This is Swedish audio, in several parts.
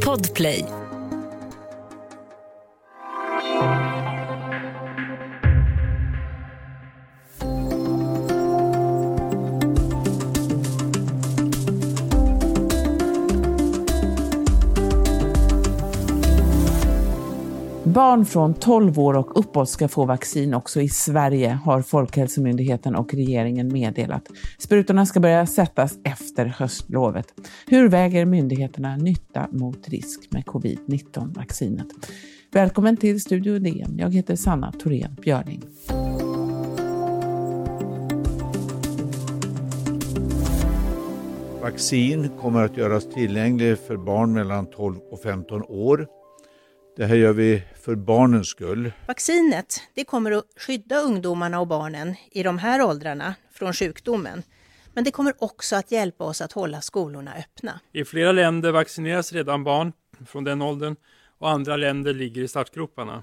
Podplay. Barn från 12 år och uppåt ska få vaccin också i Sverige, har Folkhälsomyndigheten och regeringen meddelat. Sprutorna ska börja sättas efter höstlovet. Hur väger myndigheterna nytta mot risk med covid-19-vaccinet? Välkommen till Studio DN. Jag heter Sanna Thorén Björling. Vaccin kommer att göras tillgänglig för barn mellan 12 och 15 år. Det här gör vi för barnens skull. Vaccinet det kommer att skydda ungdomarna och barnen i de här åldrarna från sjukdomen. Men det kommer också att hjälpa oss att hålla skolorna öppna. I flera länder vaccineras redan barn från den åldern och andra länder ligger i startgroparna.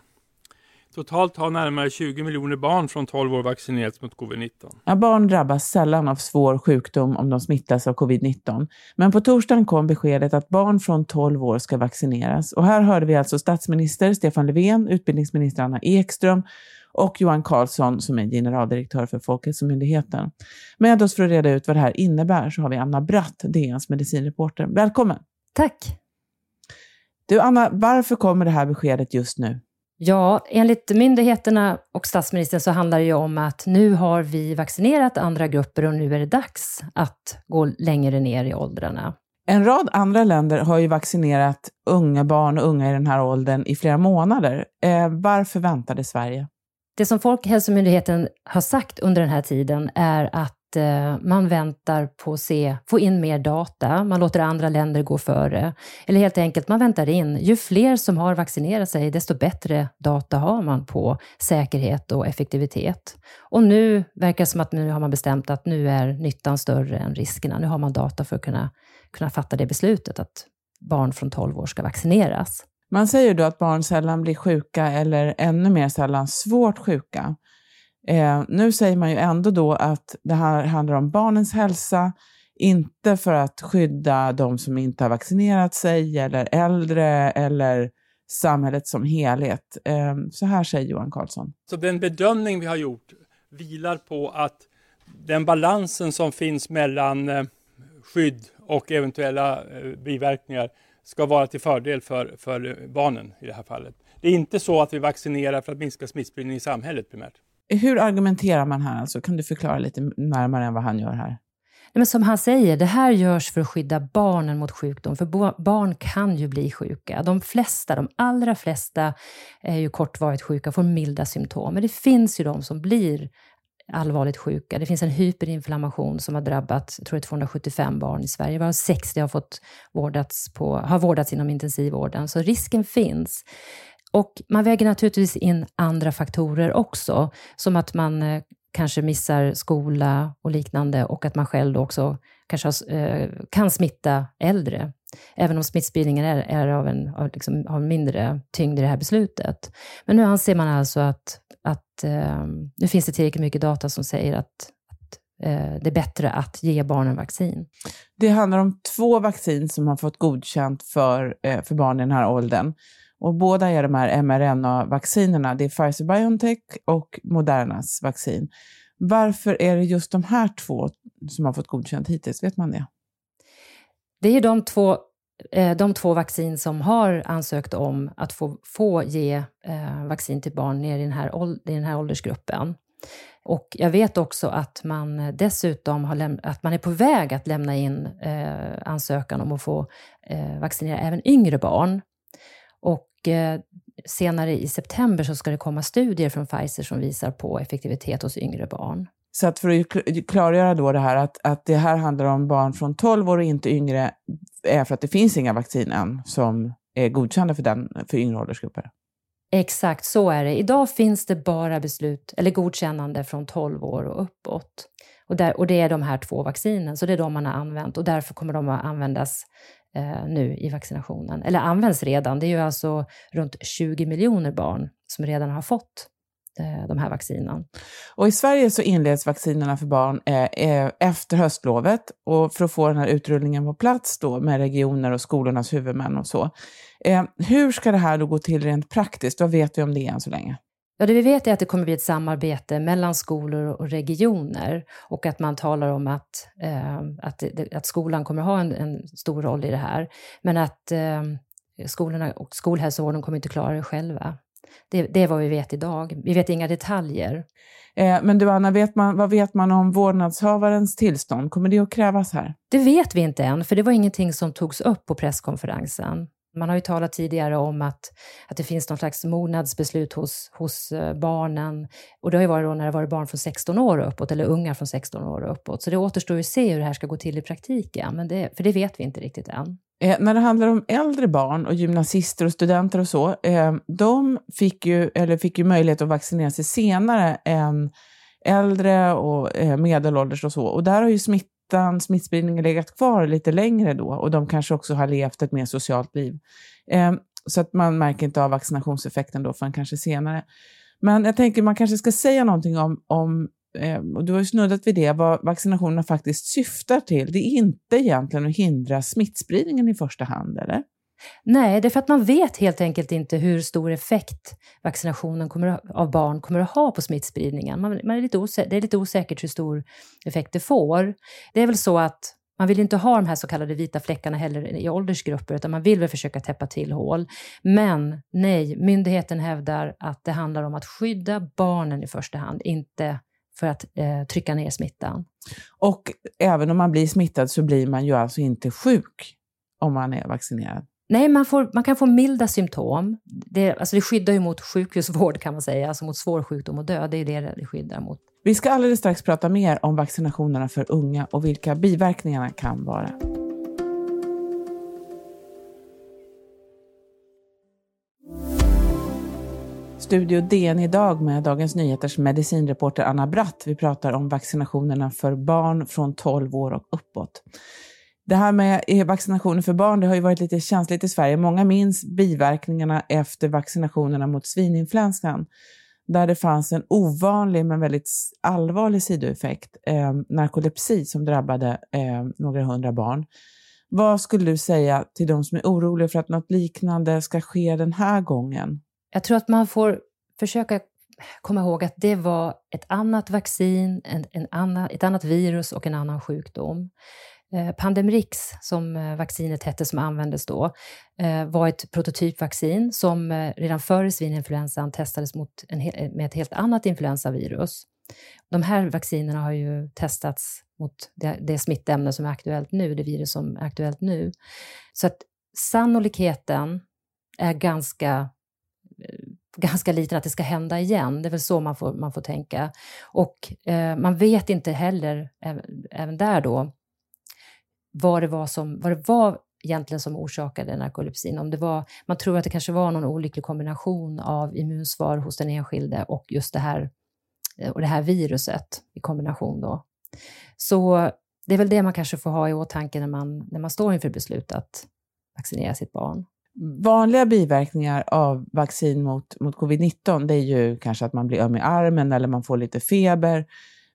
Totalt har närmare 20 miljoner barn från 12 år vaccinerats mot covid-19. Ja, barn drabbas sällan av svår sjukdom om de smittas av covid-19. Men på torsdagen kom beskedet att barn från 12 år ska vaccineras. Och här hörde vi alltså statsminister Stefan Löfven, utbildningsminister Anna Ekström och Johan Carlsson som är generaldirektör för Folkhälsomyndigheten. Med oss för att reda ut vad det här innebär så har vi Anna Bratt, DNs medicinreporter. Välkommen! Tack! Du Anna, varför kommer det här beskedet just nu? Ja, enligt myndigheterna och statsministern så handlar det ju om att nu har vi vaccinerat andra grupper och nu är det dags att gå längre ner i åldrarna. En rad andra länder har ju vaccinerat unga barn och unga i den här åldern i flera månader. Eh, varför väntade Sverige? Det som Folkhälsomyndigheten har sagt under den här tiden är att Eh, man väntar på att se, få in mer data, man låter andra länder gå före. Eller helt enkelt, man väntar in. Ju fler som har vaccinerat sig, desto bättre data har man på säkerhet och effektivitet. Och nu verkar det som att nu har man bestämt att nu är nyttan större än riskerna. Nu har man data för att kunna, kunna fatta det beslutet att barn från 12 år ska vaccineras. Man säger då att barn sällan blir sjuka eller ännu mer sällan svårt sjuka. Eh, nu säger man ju ändå då att det här handlar om barnens hälsa, inte för att skydda de som inte har vaccinerat sig, eller äldre, eller samhället som helhet. Eh, så här säger Johan Carlsson. Så den bedömning vi har gjort vilar på att den balansen som finns mellan eh, skydd och eventuella eh, biverkningar ska vara till fördel för, för barnen i det här fallet. Det är inte så att vi vaccinerar för att minska smittspridningen i samhället primärt. Hur argumenterar man här? Alltså, kan du förklara lite närmare än vad han gör här? Men som han säger, det här görs för att skydda barnen mot sjukdom, för barn kan ju bli sjuka. De flesta, de allra flesta är ju kortvarigt sjuka och får milda symptom. Men det finns ju de som blir allvarligt sjuka. Det finns en hyperinflammation som har drabbat jag tror jag, 275 barn i Sverige, varav 60 har, fått vårdats på, har vårdats inom intensivvården. Så risken finns. Och man väger naturligtvis in andra faktorer också, som att man eh, kanske missar skola och liknande och att man själv också kanske har, eh, kan smitta äldre. Även om smittspridningen är, är av, en, av, liksom, av mindre tyngd i det här beslutet. Men nu anser man alltså att, att eh, nu finns det tillräckligt mycket data som säger att, det är bättre att ge barnen vaccin. Det handlar om två vaccin som har fått godkänt för, för barn i den här åldern. Och båda är de här mRNA-vaccinerna. Det är Pfizer-Biontech och Modernas vaccin. Varför är det just de här två som har fått godkänt hittills? Vet man det? Det är de två, eh, de två vaccin som har ansökt om att få, få ge eh, vaccin till barn ner i den, här, i den här åldersgruppen. Och jag vet också att man dessutom har att man är på väg att lämna in eh, ansökan om att få eh, vaccinera även yngre barn. Och senare i september så ska det komma studier från Pfizer som visar på effektivitet hos yngre barn. Så att för att klargöra då det här att, att det här handlar om barn från 12 år och inte yngre är för att det finns inga vaccin än som är godkända för, den, för yngre åldersgrupper. Exakt, så är det. Idag finns det bara beslut, eller godkännande från 12 år och uppåt. Och, där, och det är de här två vaccinen, så det är de man har använt och därför kommer de att användas eh, nu i vaccinationen, eller används redan. Det är ju alltså runt 20 miljoner barn som redan har fått eh, de här vaccinen. Och I Sverige så inleds vaccinerna för barn eh, eh, efter höstlovet och för att få den här utrullningen på plats då med regioner och skolornas huvudmän och så. Eh, hur ska det här då gå till rent praktiskt? Vad vet vi om det än så länge? Ja, det vi vet är att det kommer bli ett samarbete mellan skolor och regioner och att man talar om att, eh, att, att skolan kommer ha en, en, stor roll i det här. Men att eh, skolorna och skolhälsovården kommer inte klara det själva. Det, det är vad vi vet idag. Vi vet inga detaljer. Eh, men du Anna, vet man, vad vet man om vårdnadshavarens tillstånd? Kommer det att krävas här? Det vet vi inte än, för det var ingenting som togs upp på presskonferensen. Man har ju talat tidigare om att, att det finns någon slags mognadsbeslut hos, hos eh, barnen. Och det har ju varit då när det varit barn från 16 år och uppåt, eller unga från 16 år och uppåt. Så det återstår ju att se hur det här ska gå till i praktiken, men det, för det vet vi inte riktigt än. Eh, när det handlar om äldre barn och gymnasister och studenter och så, eh, de fick ju, eller fick ju möjlighet att vaccinera sig senare än äldre och eh, medelålders och så. Och där har ju utan smittspridningen legat kvar lite längre då och de kanske också har levt ett mer socialt liv. Eh, så att man märker inte av vaccinationseffekten då förrän kanske senare. Men jag tänker man kanske ska säga någonting om, om Eh, och du har ju snuddat vid det, vad vaccinationerna faktiskt syftar till. Det är inte egentligen att hindra smittspridningen i första hand, eller? Nej, det är för att man vet helt enkelt inte hur stor effekt vaccinationen kommer, av barn kommer att ha på smittspridningen. Man, man är lite osä, det är lite osäkert hur stor effekt det får. Det är väl så att man vill inte ha de här så kallade vita fläckarna heller i åldersgrupper, utan man vill väl försöka täppa till hål. Men nej, myndigheten hävdar att det handlar om att skydda barnen i första hand, inte för att eh, trycka ner smittan. Och även om man blir smittad så blir man ju alltså inte sjuk om man är vaccinerad? Nej, man, får, man kan få milda symptom. Det, alltså det skyddar ju mot sjukhusvård kan man säga, alltså mot svår sjukdom och död. Det är det det skyddar mot. Vi ska alldeles strax prata mer om vaccinationerna för unga och vilka biverkningarna kan vara. Studio DN idag med Dagens Nyheters medicinreporter Anna Bratt. Vi pratar om vaccinationerna för barn från 12 år och uppåt. Det här med vaccinationer för barn det har ju varit lite känsligt i Sverige. Många minns biverkningarna efter vaccinationerna mot svininfluensan där det fanns en ovanlig men väldigt allvarlig sidoeffekt, eh, narkolepsi, som drabbade eh, några hundra barn. Vad skulle du säga till de som är oroliga för att något liknande ska ske den här gången? Jag tror att man får försöka komma ihåg att det var ett annat vaccin, en, en annan, ett annat virus och en annan sjukdom. Eh, Pandemrix, som eh, vaccinet hette som användes då, eh, var ett prototypvaccin som redan före svininfluensan testades mot en, med ett helt annat influensavirus. De här vaccinerna har ju testats mot det, det smittämne som är aktuellt nu, det virus som är aktuellt nu. Så att sannolikheten är ganska ganska liten att det ska hända igen. Det är väl så man får, man får tänka. Och eh, man vet inte heller, även, även, där då, vad det var som, vad det var egentligen som orsakade narkolepsin. Om det var, man tror att det kanske var någon olycklig kombination av immunsvar hos den enskilde och just det här, och det här viruset i kombination. Då. Så det är väl det man kanske får ha i åtanke när man, när man står inför beslut att vaccinera sitt barn. Vanliga biverkningar av vaccin mot, mot covid-19 det är ju kanske att man blir öm i armen eller man får lite feber.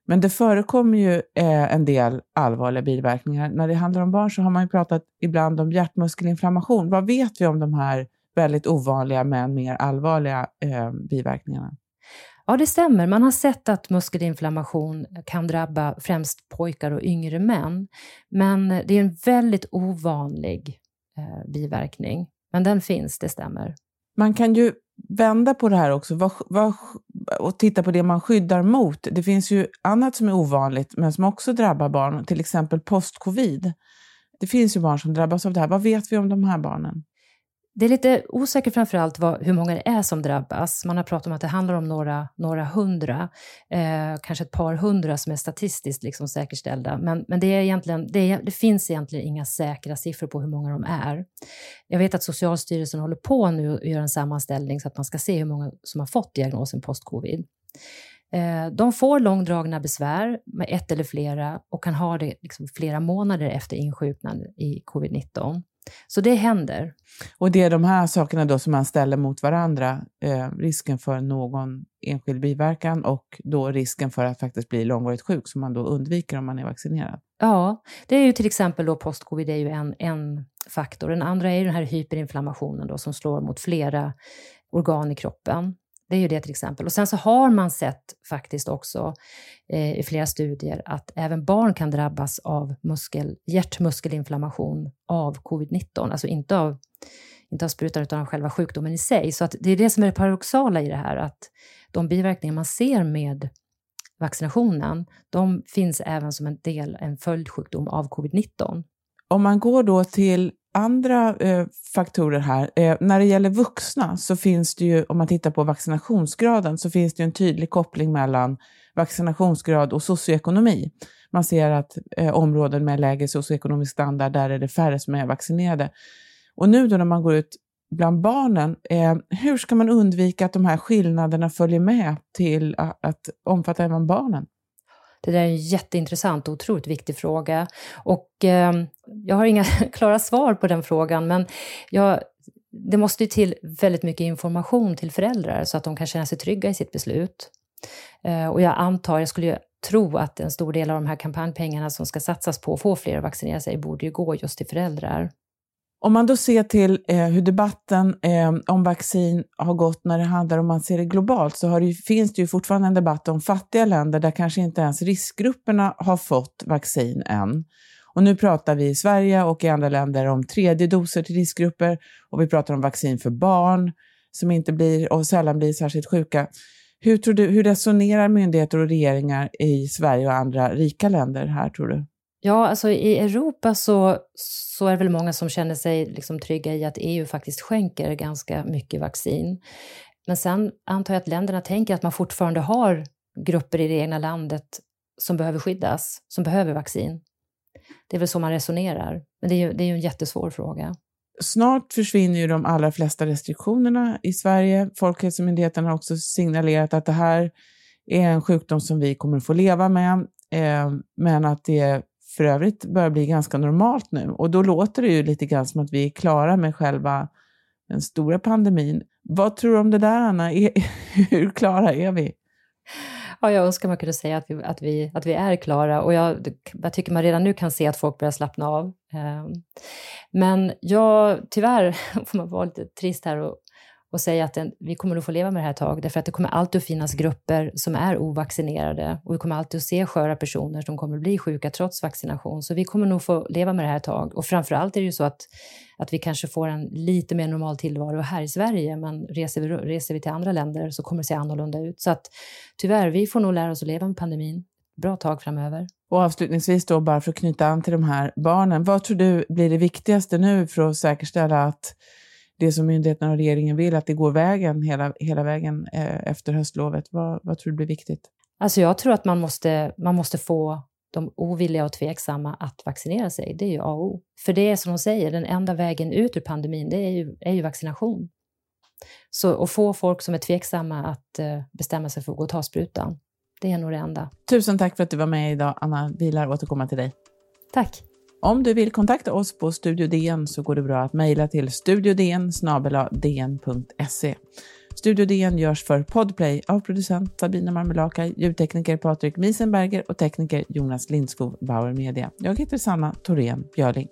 Men det förekommer ju eh, en del allvarliga biverkningar. När det handlar om barn så har man ju pratat ibland om hjärtmuskelinflammation. Vad vet vi om de här väldigt ovanliga men mer allvarliga eh, biverkningarna? Ja, det stämmer. Man har sett att muskelinflammation kan drabba främst pojkar och yngre män. Men det är en väldigt ovanlig eh, biverkning. Men den finns, det stämmer. Man kan ju vända på det här också vad, vad, och titta på det man skyddar mot. Det finns ju annat som är ovanligt men som också drabbar barn, till exempel post-covid. Det finns ju barn som drabbas av det här. Vad vet vi om de här barnen? Det är lite osäkert framförallt vad, hur många det är som drabbas. Man har pratat om att det handlar om några, några hundra, eh, kanske ett par hundra som är statistiskt liksom säkerställda. Men, men det, är egentligen, det, är, det, finns egentligen inga säkra siffror på hur många de är. Jag vet att Socialstyrelsen håller på nu att göra en sammanställning så att man ska se hur många som har fått diagnosen post-covid. Eh, de får långdragna besvär med ett eller flera och kan ha det liksom flera månader efter insjuknande i covid-19. Så det händer. Och det är de här sakerna då som man ställer mot varandra, eh, risken för någon enskild biverkan och då risken för att faktiskt bli långvarigt sjuk som man då undviker om man är vaccinerad. Ja, det är ju till exempel då postcovid är ju en, en faktor. Den andra är ju den här hyperinflammationen då som slår mot flera organ i kroppen. Det är ju det till exempel. Och sen så har man sett faktiskt också eh, i flera studier att även barn kan drabbas av muskel, hjärtmuskelinflammation av covid-19, alltså inte av, inte av sprutan utan av själva sjukdomen i sig. Så att det är det som är det paradoxala i det här, att de biverkningar man ser med vaccinationen, de finns även som en del, en följdsjukdom av covid-19. Om man går då till andra eh, faktorer här. Eh, när det gäller vuxna så finns det ju, om man tittar på vaccinationsgraden, så finns det en tydlig koppling mellan vaccinationsgrad och socioekonomi. Man ser att eh, områden med lägre socioekonomisk standard, där är det färre som är vaccinerade. Och nu då när man går ut bland barnen, eh, hur ska man undvika att de här skillnaderna följer med till att, att omfatta även barnen? Det där är en jätteintressant och otroligt viktig fråga. Och eh, jag har inga klara svar på den frågan, men jag, det måste ju till väldigt mycket information till föräldrar så att de kan känna sig trygga i sitt beslut. Eh, och jag antar, jag skulle ju tro att en stor del av de här kampanjpengarna som ska satsas på att få fler att vaccinera sig borde ju gå just till föräldrar. Om man då ser till eh, hur debatten eh, om vaccin har gått när det handlar om man ser det globalt så det, finns det ju fortfarande en debatt om fattiga länder där kanske inte ens riskgrupperna har fått vaccin än. Och nu pratar vi i Sverige och i andra länder om tredje doser till riskgrupper och vi pratar om vaccin för barn som inte blir och sällan blir särskilt sjuka. Hur, tror du, hur resonerar myndigheter och regeringar i Sverige och andra rika länder här tror du? Ja, alltså i Europa så, så är det väl många som känner sig liksom trygga i att EU faktiskt skänker ganska mycket vaccin. Men sen antar jag att länderna tänker att man fortfarande har grupper i det egna landet som behöver skyddas, som behöver vaccin. Det är väl så man resonerar. Men det är ju, det är ju en jättesvår fråga. Snart försvinner ju de allra flesta restriktionerna i Sverige. Folkhälsomyndigheten har också signalerat att det här är en sjukdom som vi kommer att få leva med, eh, men att det för övrigt börjar bli ganska normalt nu. Och då låter det ju lite grann som att vi är klara med själva den stora pandemin. Vad tror du om det där, Anna? hur klara är vi? Ja, jag önskar man kunde säga att vi, att vi, att vi är klara och jag, jag tycker man redan nu kan se att folk börjar slappna av. Ehm, men jag, tyvärr får man vara lite trist här och och säga att den, vi kommer att få leva med det här ett tag, därför att det kommer alltid att finnas grupper som är ovaccinerade och vi kommer alltid att se sköra personer som kommer att bli sjuka trots vaccination. Så vi kommer nog få leva med det här ett tag. Och framför allt är det ju så att, att vi kanske får en lite mer normal tillvaro här i Sverige, men reser vi, reser vi till andra länder så kommer det se annorlunda ut. Så att tyvärr, vi får nog lära oss att leva med pandemin bra tag framöver. Och avslutningsvis då, bara för att knyta an till de här barnen, vad tror du blir det viktigaste nu för att säkerställa att det som myndigheterna och regeringen vill, att det går vägen hela, hela vägen eh, efter höstlovet. Vad, vad tror du blir viktigt? Alltså jag tror att man måste, man måste få de ovilliga och tveksamma att vaccinera sig. Det är ju A och O. För det är som de säger, den enda vägen ut ur pandemin, det är ju, är ju vaccination. Så att få folk som är tveksamma att uh, bestämma sig för att gå och ta sprutan, det är nog det enda. Tusen tack för att du var med idag, Anna Vilar. Återkomma till dig. Tack. Om du vill kontakta oss på Studio DN så går det bra att mejla till studiodn dn.se. Studio DN görs för Podplay av producent Sabina Marmelaka, ljudtekniker Patrik Miesenberger och tekniker Jonas Lindskog, Bauer Media. Jag heter Sanna Thorén Björling.